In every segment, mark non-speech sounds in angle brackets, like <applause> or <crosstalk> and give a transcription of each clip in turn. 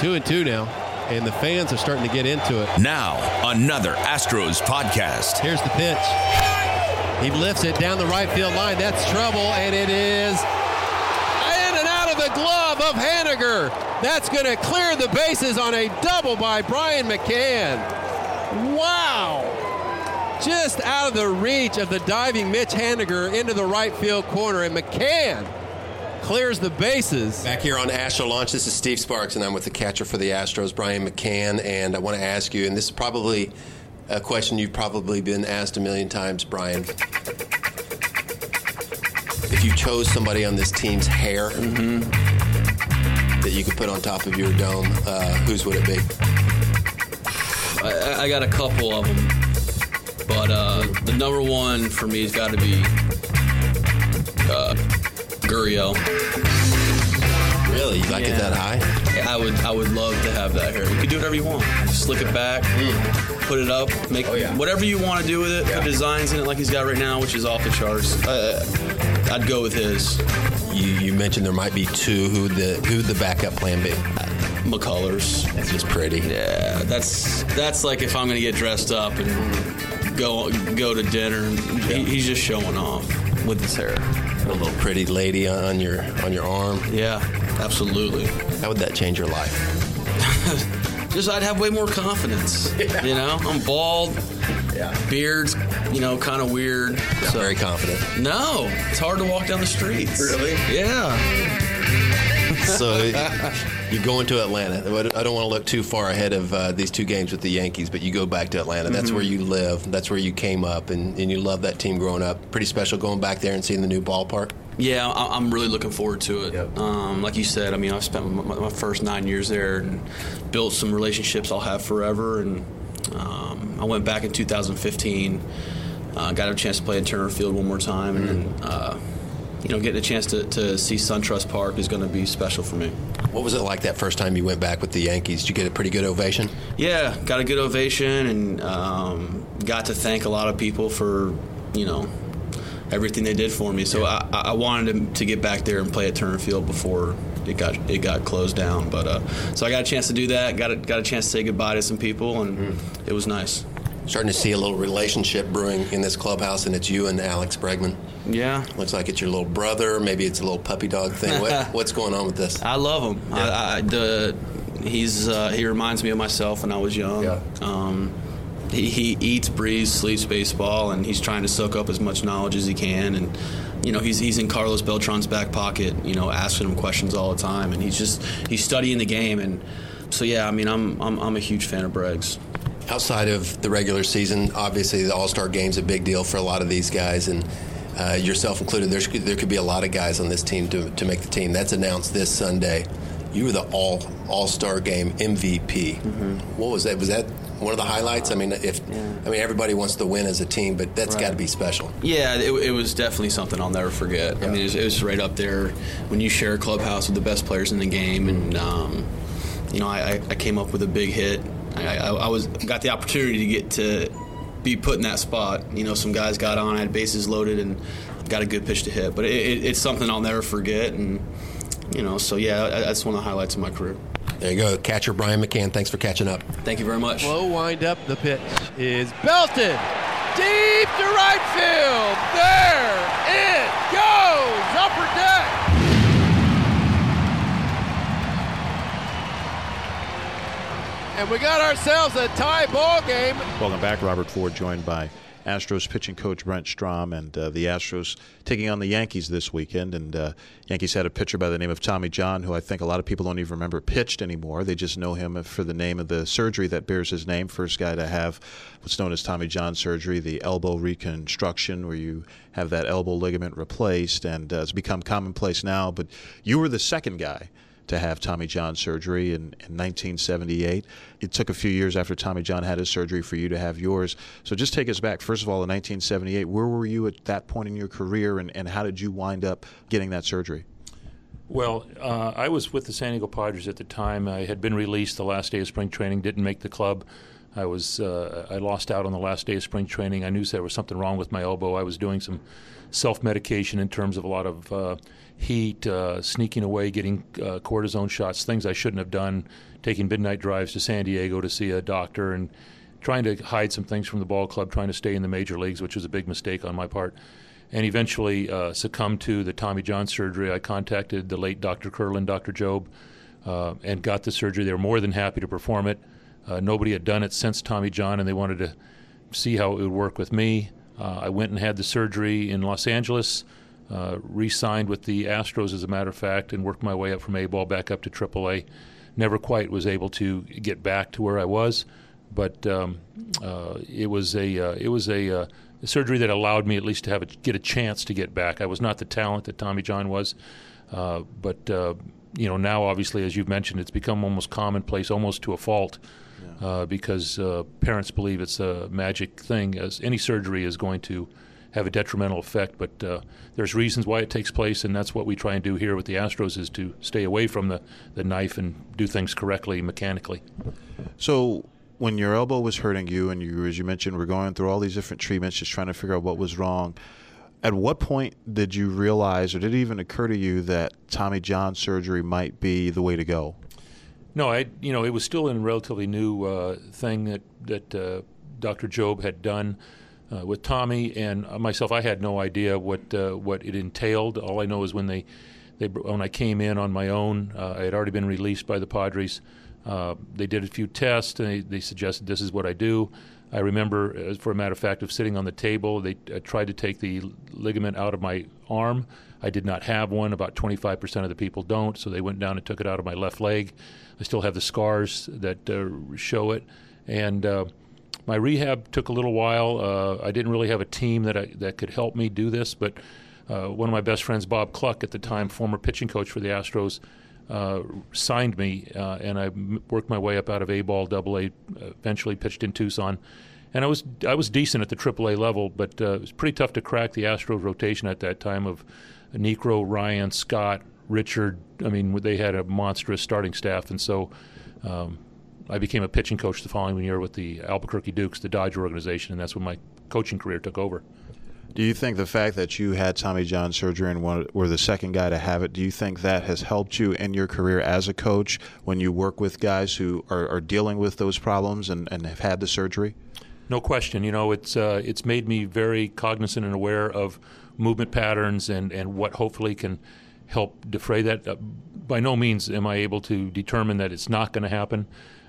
Two and two now, and the fans are starting to get into it. Now, another Astros podcast. Here's the pitch. He lifts it down the right field line. That's trouble, and it is in and out of the glove of Haniger. That's going to clear the bases on a double by Brian McCann. Wow! Just out of the reach of the diving Mitch Haniger into the right field corner, and McCann clears the bases. Back here on Astro Launch, this is Steve Sparks, and I'm with the catcher for the Astros, Brian McCann. And I want to ask you, and this is probably a question you've probably been asked a million times, Brian. If you chose somebody on this team's hair Mm-hmm. that you could put on top of your dome, uh, whose would it be? I, I got a couple of them, but uh, the number one for me has got to be Gurriel. Really? You like it that high? I would I would love to have that hair. You can do whatever you want. Slick it back, put it up, make whatever you want to do with it. Put designs in it like he's got right now, which is off the charts. Uh, I'd go with his You, you mentioned there might be two. Who the who the backup plan be? McCullers. That's just pretty. Yeah, that's that's like if I'm gonna get dressed up and go go to dinner. He, he's just showing off with his hair. A little pretty lady on your on your arm. Yeah, absolutely. How would that change your life? <laughs> Just I'd have way more confidence. You know, I'm bald. Yeah. Beard's, you know, kind of weird. Not very confident. No, it's hard to walk down the streets. Really? Yeah. So <laughs> you go into Atlanta. I don't want to look too far ahead of uh, these two games with the Yankees, but you go back to Atlanta. That's Mhm. where you live. That's where you came up, and, and you love that team growing up. Pretty special going back there and seeing the new ballpark. Yeah, I- I'm really looking forward to it. Um, like you said, I mean, I've spent my, my first nine years there and built some relationships I'll have forever. And um, I went back in 2015, uh, got a chance to play in Turner Field one more time, and then, uh, you know, getting a chance to, to see SunTrust Park is going to be special for me. What was it like that first time you went back with the Yankees? Did you get a pretty good ovation? Yeah, got a good ovation and um, got to thank a lot of people for, you know, everything they did for me. So I, I wanted to, to get back there and play at Turner Field before it got it got closed down. But uh, so I got a chance to do that. Got a, got a chance to say goodbye to some people, and it was nice. Starting to see a little relationship brewing in this clubhouse, and it's you and Alex Bregman. Yeah. Looks like it's your little brother. Maybe it's a little puppy dog thing. What, <laughs> what's going on with this? I love him. I, I, the, he's uh, he reminds me of myself when I was young. Um, he, he eats, breathes, sleeps baseball, and he's trying to soak up as much knowledge as he can. And you know, he's he's in Carlos Beltran's back pocket. You know, asking him questions all the time, and he's just he's studying the game. And so yeah, I mean, I'm I'm, I'm a huge fan of Breggs. Outside of the regular season, obviously the All Star game's a big deal for a lot of these guys, and uh, yourself included. There's, there could be a lot of guys on this team to, to make the team. That's announced this Sunday. You were the All All Star Game MVP. What was that? Was that one of the highlights? I mean, if I mean everybody wants to win as a team, but that's Right. got to be special. Yeah, it, it was definitely something I'll never forget. I mean, it was, it was right up there when you share a clubhouse with the best players in the game, and um, you know, I- I came up with a big hit. I, I, I was got the opportunity to get to be put in that spot. You know, some guys got on, I had bases loaded, and got a good pitch to hit. But it, it, it's something I'll never forget, and you know, so yeah, that's one of the highlights of my career. There you go, catcher Brian McCann. Thanks for catching up. Thank you very much. Slow wind up. The pitch is belted deep to right field. There it goes. Upper deck. And we got ourselves a tie ball game. Welcome back. Robert Ford joined by Astros pitching coach Brent Strom and uh, the Astros taking on the Yankees this weekend. And uh, Yankees had a pitcher by the name of Tommy John, who I think a lot of people don't even remember pitched anymore. They just know him for the name of the surgery that bears his name. First guy to have what's known as Tommy John surgery, the elbow reconstruction, where you have that elbow ligament replaced, and uh, it's become commonplace now. But you were the second guy to have Tommy John surgery in, in 1978. It took a few years after Tommy John had his surgery for you to have yours. So just take us back. First of all, in 1978, where were you at that point in your career, and, and how did you wind up getting that surgery? Well, uh, I was with the San Diego Padres at the time. I had been released the last day of spring training, didn't make the club. I was uh, I lost out on the last day of spring training. I knew there was something wrong with my elbow. I was doing some self medication in terms of a lot of uh, heat, uh, sneaking away, getting uh, cortisone shots, things I shouldn't have done, taking midnight drives to San Diego to see a doctor, and trying to hide some things from the ball club, trying to stay in the major leagues, which was a big mistake on my part. And eventually uh, succumbed to the Tommy John surgery. I contacted the late Dr. Kerlan, Dr. Jobe, uh, and got the surgery. They were more than happy to perform it. Uh, nobody had done it since Tommy John, and they wanted to see how it would work with me. Uh, I went and had the surgery in Los Angeles, uh, re signed with the Astros, as a matter of fact, and worked my way up from A ball back up to AAA. Never quite was able to get back to where I was, but um, uh, it was a uh, it was a, a, surgery that allowed me at least to have a, get a chance to get back. I was not the talent that Tommy John was, uh, but you know now obviously, as you've mentioned, it's become almost commonplace, almost to a fault uh, because uh, parents believe it's a magic thing, as any surgery is going to have a detrimental effect. But uh, there's reasons why it takes place, and that's what we try and do here with the Astros is to stay away from the, the knife and do things correctly mechanically. So when your elbow was hurting you, and you, as you mentioned, were going through all these different treatments, just trying to figure out what was wrong. At what point did you realize, or did it even occur to you that Tommy John surgery might be the way to go? No, I you know it was still a relatively new uh, thing that that uh, Dr. Jobe had done uh, with Tommy and myself. I had no idea what uh, what it entailed. All I know is when they they when I came in on my own, uh, I had already been released by the Padres. Uh, they did a few tests and they, they, suggested this is what I do. I remember, for a matter of fact, of sitting on the table, they tried to take the ligament out of my arm. I did not have one. About 25% of the people don't, so they went down and took it out of my left leg. I still have the scars that uh, show it. And uh, my rehab took a little while. Uh, I didn't really have a team that I, that could help me do this, but uh, one of my best friends, Bob Cluck, at the time former pitching coach for the Astros, uh, signed me, uh, and I worked my way up out of A ball, Double A. Eventually pitched in Tucson, and I was I was decent at the Triple A level, but it was pretty tough to crack the Astros rotation at that time of Niekro, Ryan, Scott, Richard. I mean, they had a monstrous starting staff, and so um, I became a pitching coach the following year with the Albuquerque Dukes, the Dodger organization, and that's when my coaching career took over. Do you think the fact that you had Tommy John surgery and were the second guy to have it, do you think that has helped you in your career as a coach when you work with guys who are, are dealing with those problems and, and have had the surgery? No question. You know, it's uh, it's made me very cognizant and aware of movement patterns and, and what hopefully can help defray that. Uh, by no means am I able to determine that it's not going to happen.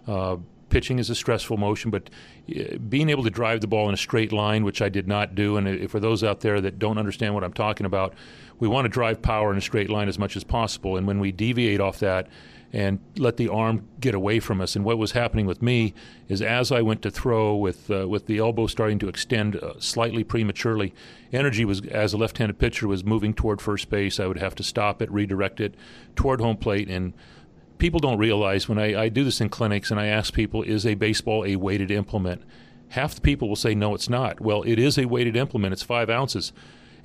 Uh, pitching is a stressful motion, but uh, being able to drive the ball in a straight line, which I did not do, and uh, for those out there that don't understand what I'm talking about, we want to drive power in a straight line as much as possible. And when we deviate off that, and let the arm get away from us. And what was happening with me is as I went to throw with uh, with the elbow starting to extend uh, slightly prematurely, energy was as a left-handed pitcher was moving toward first base. I would have to stop it, redirect it toward home plate, and people don't realize when I, I do this in clinics and I ask people, is a baseball a weighted implement? Half the people will say no, it's not. Well, it is a weighted implement. It's five ounces,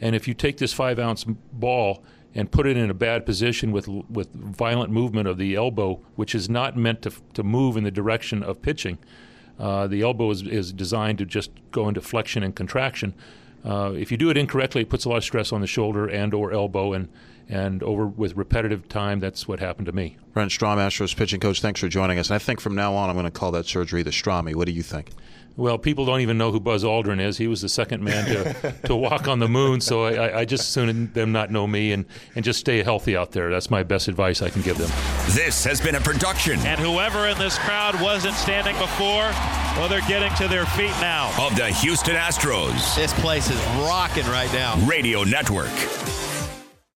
and if you take this five ounce ball and put it in a bad position with with violent movement of the elbow, which is not meant to to move in the direction of pitching. Uh, the elbow is, is designed to just go into flexion and contraction. Uh, if you do it incorrectly, it puts a lot of stress on the shoulder and or elbow, and and over with repetitive time, that's what happened to me. Brent Strom, Astros pitching coach, thanks for joining us. And I think from now on, I'm going to call that surgery the Stromy. What do you think? Well, people don't even know who Buzz Aldrin is. He was the second man to, to <laughs> walk on the moon. So I, I just soon them not know me and, and just stay healthy out there. That's my best advice I can give them. This has been a production. And whoever in this crowd wasn't standing before, well, they're getting to their feet now. Of the Houston Astros. This place is rocking right now. Radio Network.